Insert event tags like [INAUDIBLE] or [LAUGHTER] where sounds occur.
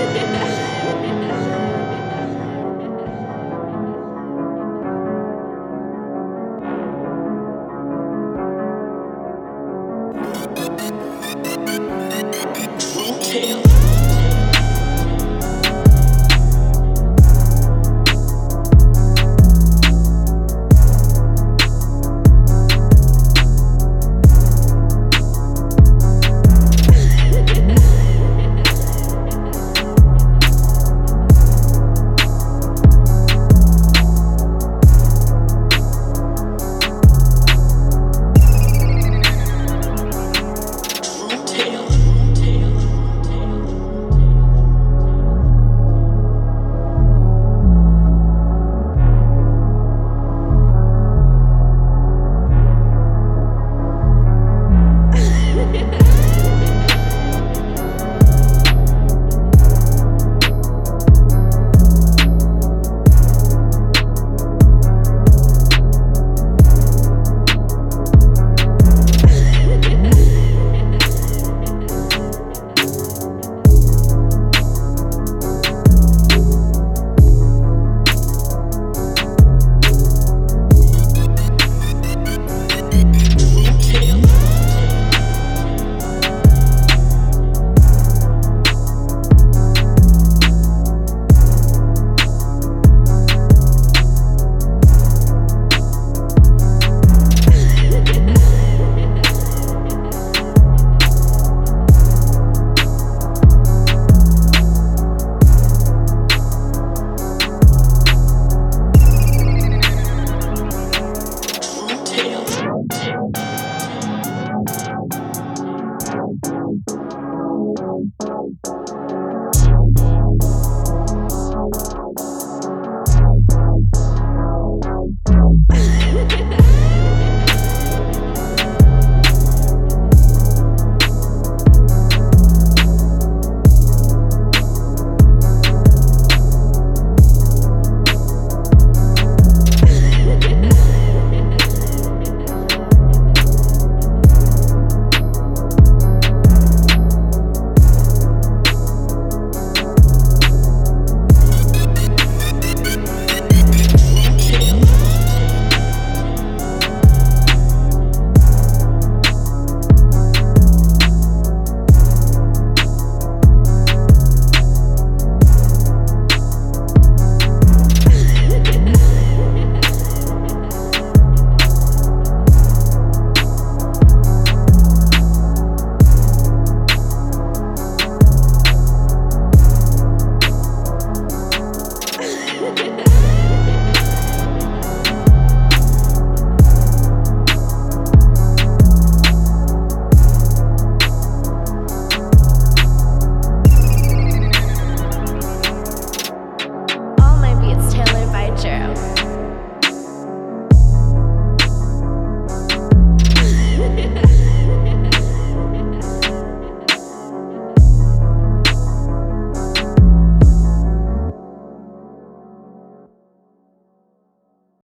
Yeah. [LAUGHS]